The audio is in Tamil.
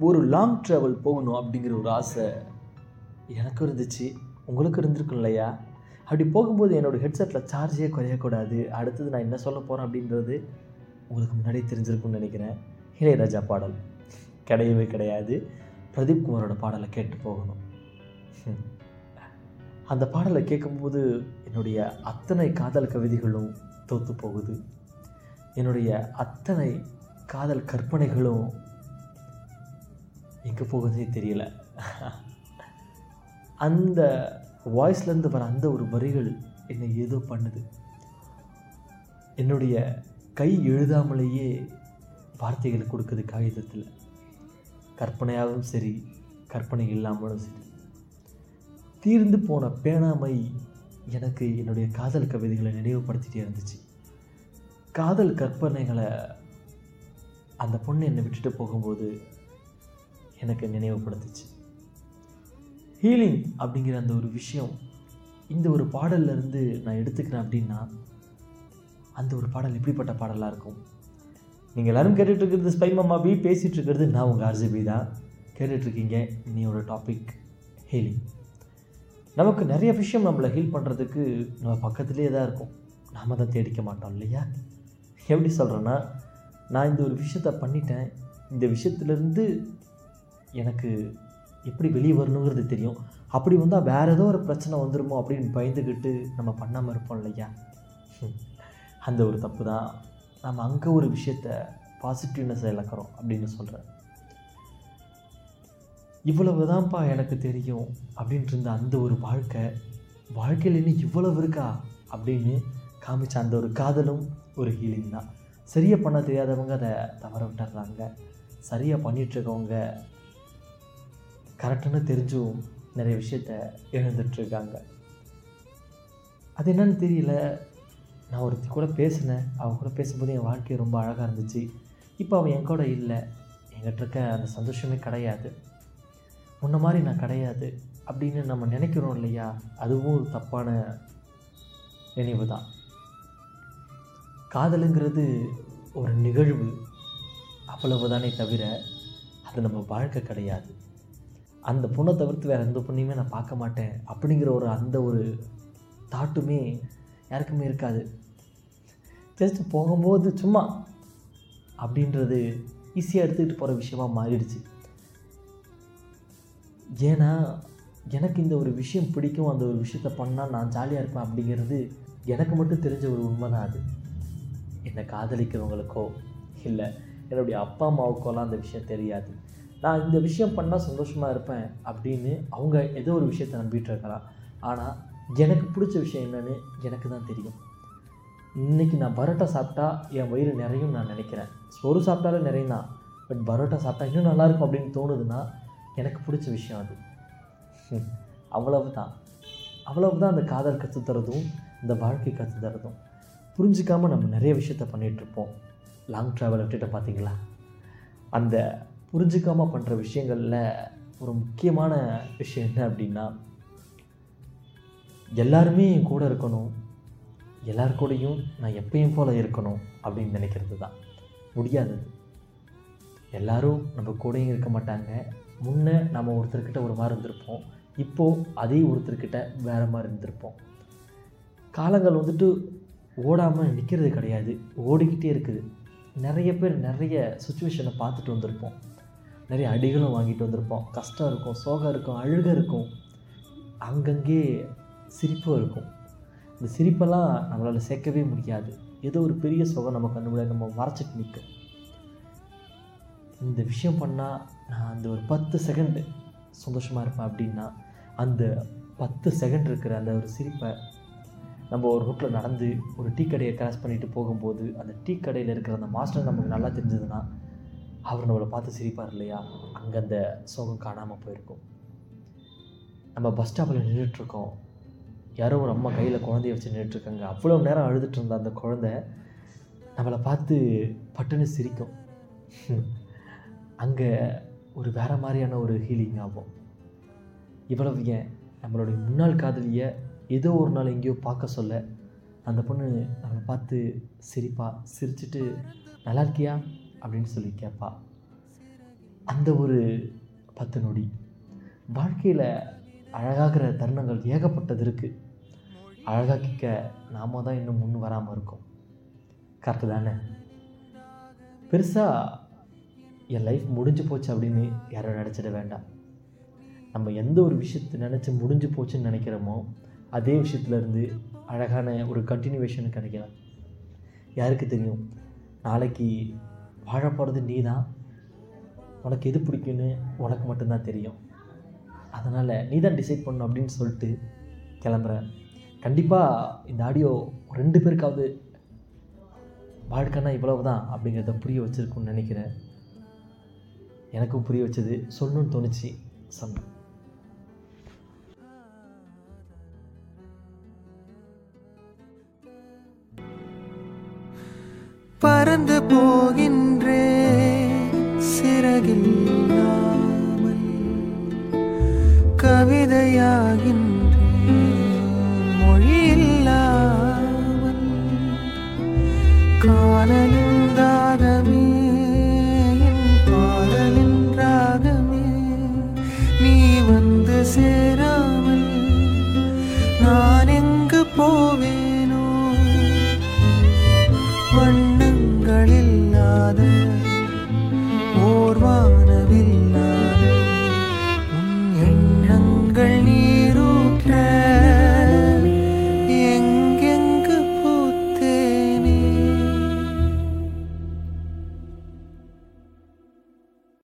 ஒரு லாங் ட்ராவல் போகணும் அப்படிங்கிற ஒரு ஆசை எனக்கும் இருந்துச்சு. உங்களுக்கும் இருந்திருக்கும் இல்லையா? அப்படி போகும்போது என்னோடய ஹெட்செட்டில் சார்ஜே குறையக்கூடாது. அடுத்தது நான் என்ன சொல்ல போகிறேன் அப்படின்றது உங்களுக்கு முன்னாடியே தெரிஞ்சிருக்கும்னு நினைக்கிறேன். இளையராஜா பாடல். கிடையவே கிடையாது. பிரதீப் குமாரோட பாடலை கேட்டு போகணும். அந்த பாடலை கேட்கும்போது என்னுடைய அத்தனை காதல் கவிதைகளும் தோற்று போகுது. என்னுடைய அத்தனை காதல் கற்பனைகளும் எங்கே போகுதுன்னே தெரியல. அந்த வாய்ஸ்லேருந்து வர அந்த ஒரு வரிகள் என்னை ஏதோ பண்ணுது. என்னுடைய கை எழுதாமலேயே வார்த்தைகள் கொடுக்குது காகிதத்தில். கற்பனையாகவும் சரி கற்பனை இல்லாமலும் சரி. தீர்ந்து போன பேணாமை எனக்கு என்னுடைய காதல் கவிதைகளை நினைவுபடுத்திகிட்டே இருந்துச்சு. காதல் கற்பனைகளை அந்த பொண்ணு என்னை விட்டுட்டு போகும்போது எனக்கு நினைவுபடுத்துச்சு. ஹீலிங் அப்படிங்கிற அந்த ஒரு விஷயம் இந்த ஒரு பாடல்லேருந்து நான் எடுத்துக்கிறேன் அப்படின்னா அந்த ஒரு பாடல் எப்படிப்பட்ட பாடலாக இருக்கும்? நீங்கள் எல்லாரும் கேட்டுட்டு இருக்கிறது ஸ்பை மாமா பி பேசிகிட்டு இருக்கிறது நான் உங்கள் ஆர்ஜிபி தான். கேட்டுட்ருக்கீங்க இன்னையோட டாபிக் ஹீலிங் நமக்கு நிறைய விஷயம் நம்மளை ஹீல் பண்ணுறதுக்கு நம்ம பக்கத்துலேயே தான் இருக்கும். நாம் தான் தேடிக்க மாட்டோம் இல்லையா? எப்படி சொல்கிறேன்னா நான் இந்த ஒரு விஷயத்த பண்ணிட்டேன். இந்த விஷயத்துலேருந்து எனக்கு எப்படி வெளியே வரணுங்கிறது தெரியும். அப்படி வந்தால் வேறு ஏதோ ஒரு பிரச்சனை வந்துருமோ அப்படின்னு பயந்துக்கிட்டு நம்ம பண்ணாமல் இருப்போம் இல்லையா? அந்த ஒரு தப்பு தான் நம்ம அங்கே ஒரு விஷயத்த பாசிட்டிவ்னஸ் இழக்கிறோம் அப்படின்னு சொல்கிறேன் இவ்வளவு தான்ப்பா எனக்கு தெரியும் அப்படின்ட்டு இருந்த அந்த ஒரு வாழ்க்கை வாழ்க்கையில் இன்னும் இவ்வளவு இருக்கா அப்படின்னு காமிச்ச அந்த ஒரு காதலும் ஒரு ஹீலிங் தான். சரியாக பண்ண தெரியாதவங்க அதை தவற விட்டுறாங்க. சரியாக பண்ணிகிட்ருக்கவங்க கரெக்டுன்னு தெரிஞ்சும் நிறைய விஷயத்த எழுந்துட்டுருக்காங்க. அது என்னன்னு தெரியல. நான் ஒருத்தி கூட பேசினேன். அவன் கூட பேசும்போது என் வாழ்க்கை ரொம்ப அழகாக இருந்துச்சு. இப்போ அவன் என் கூட இல்லை. என்கிட்ட இருக்க அந்த சந்தோஷமே கிடையாது. முன்ன மாதிரி நான் கிடையாது அப்படின்னு நம்ம நினைக்கிறோம் இல்லையா? அதுவும் ஒரு தப்பான நினைவு தான். காதலுங்கிறது ஒரு நிகழ்வு. அவ்வளவுதானே தவிர அது நம்ம வாழ்க்கை கிடையாது. அந்த பொண்ணை தவிர்த்து வேறு எந்த பொண்ணையுமே நான் பார்க்க மாட்டேன் அப்படிங்கிற ஒரு அந்த ஒரு தாட்டுமே யாருக்குமே இருக்காது. ஜஸ்ட் போகும்போது சும்மா அப்படின்றது ஈஸியாக எடுத்துக்கிட்டு போகிற விஷயமா மாறிடுச்சு. ஏன்னா எனக்கு இந்த ஒரு விஷயம் பிடிக்கும் அந்த ஒரு விஷயத்த பண்ணால் நான் ஜாலியாக இருப்பேன் அப்படிங்கிறது எனக்கு மட்டும் தெரிஞ்ச ஒரு உண்மை தான் அது. என்னை காதலிக்கிறவங்களுக்கோ இல்லை என்னுடைய அப்பா அம்மாவுக்கோலாம் அந்த விஷயம் தெரியாது. நான் இந்த விஷயம் பண்ணால் சந்தோஷமாக இருப்பேன் அப்படின்னு அவங்க ஏதோ ஒரு விஷயத்தை நம்பிட்டு இருக்கலாம். ஆனால் எனக்கு பிடிச்ச விஷயம் என்னென்னு எனக்கு தான் தெரியும். இன்றைக்கி நான் பரோட்டா சாப்பிட்டா என் வயிறு நிறையும் நான் நினைக்கிறேன். சோறு சாப்பிட்டாலும் நிறையும் தான் பட் பரோட்டா சாப்பிட்டா இன்னும் நல்லாயிருக்கும் அப்படின்னு தோணுதுன்னா எனக்கு பிடிச்ச விஷயம் அது. அவ்வளவு தான் அவ்வளவு தான் அந்த காதல் கற்றுத் தரதும் இந்த வாழ்க்கை கற்றுத் தரதும் புரிஞ்சிக்காமல் நம்ம நிறைய விஷயத்த பண்ணிகிட்ருப்போம் லாங் ட்ராவல் விட்டுட்டு பார்த்தீங்களா? அந்த புரிஞ்சிக்காமல் பண்ணுற விஷயங்களில் ஒரு முக்கியமான விஷயம் என்ன அப்படின்னா எல்லாருமே என் கூட இருக்கணும். எல்லார் கூடயும் நான் எப்பயும் போல் இருக்கணும் அப்படின்னு நினைக்கிறது தான். முடியாதது எல்லாரும் நம்ம கூடயும் இருக்க மாட்டாங்க. முன்னே நம்ம ஒருத்தர்கிட்ட ஒரு மாதிரி இருந்திருப்போம். இப்போது அதே ஒருத்தர்கிட்ட வேறு மாதிரி இருந்திருப்போம். காலங்கள் வந்துட்டு ஓடாமல் நிற்கிறது கிடையாது. ஓடிக்கிட்டே இருக்குது. நிறைய பேர் நிறைய சுச்சுவேஷனை பார்த்துட்டு வந்திருப்போம். நிறைய அடிகளும் வாங்கிட்டு வந்திருப்போம். கஷ்டம் இருக்கும் சோகம் இருக்கும் அழுக இருக்கும். அங்கங்கே சிரிப்பும் இருக்கும். இந்த சிரிப்பெல்லாம் நம்மளால் சேர்க்கவே முடியாது. ஏதோ ஒரு பெரிய சுகம் நம்ம கண்ணு நம்ம மறைச்சிட்டு நிற்கும். இந்த விஷயம் பண்ணால் நான் அந்த ஒரு பத்து செகண்டு சந்தோஷமாக இருப்பேன் அப்படின்னா அந்த பத்து செகண்ட் இருக்கிற அந்த ஒரு சிரிப்பை நம்ம ஒரு ரூட்டில் நடந்து ஒரு டீ கடையை கிராஸ் பண்ணிட்டு போகும்போது அந்த டீ கடையில் இருக்கிற அந்த மாஸ்டர் நமக்கு நல்லா தெரிஞ்சதுன்னா அவர் நம்மளை பார்த்து சிரிப்பார் இல்லையா? அங்கே அந்த சோகம் காணாமல் போயிருக்கும். நம்ம பஸ் ஸ்டாப்பில் நின்றுட்டுருக்கோம் யாரோ ஒரு அம்மா கையில் குழந்தைய வச்சு நின்றுட்டுருக்காங்க அவ்வளோ நேரம் அழுதுட்டு இருந்த அந்த குழந்தை நம்மளை பார்த்து பட்டுன்னு சிரிக்கும். அங்கே ஒரு வேறு மாதிரியான ஒரு ஹீலிங் ஆகும். இவ்வளவு ஏன்? நம்மளுடைய முன்னாள் காதலியை ஏதோ ஒரு நாள் எங்கேயோ பார்க்க சொல்ல அந்த பொண்ணு நம்மளை பார்த்து சிரிப்பா சிரிச்சிட்டு நல்லா இருக்கியா? அப்படின்னு சொல்லி கேட்பா அந்த ஒரு பத்து நொடி. வாழ்க்கையில் அழகாகிற தருணங்கள் ஏகப்பட்டது இருக்குது அழகாக்கிக்க நாம தான் இன்னும் முன் வராமல் இருக்கோம். கரெக்டு தானே? பெருசாக என் லைஃப் முடிஞ்சு போச்சு அப்படின்னு யாரும் நினச்சிட வேண்டாம். நம்ம எந்த ஒரு விஷயத்தை நினச்சி முடிஞ்சு போச்சுன்னு நினைக்கிறோமோ அதே விஷயத்துலேருந்து அழகான ஒரு கண்டினியூவேஷன் கிடைக்கலாம் யாருக்கு தெரியும்? நாளைக்கு வாழ போகிறது நீ தான் உனக்கு எது பிடிக்குன்னு உனக்கு மட்டும்தான் தெரியும். அதனால் நீ தான் டிசைட் பண்ணும் அப்படின்னு சொல்லிட்டு கிளம்புறேன். கண்டிப்பாக இந்த ஆடியோ ரெண்டு பேருக்காவது வாழ்க்கைனா இவ்வளவு தான் அப்படிங்கிறத புரிய வச்சுருக்குன்னு நினைக்கிறேன். எனக்கும் புரிய வச்சது சொல்லணும்னு தோணுச்சு. சொன்னேன் பறந்து போகின்றே. சிறகில் நாமல் கவிதையாகின்றே. மொழியில்லாமல் காணலே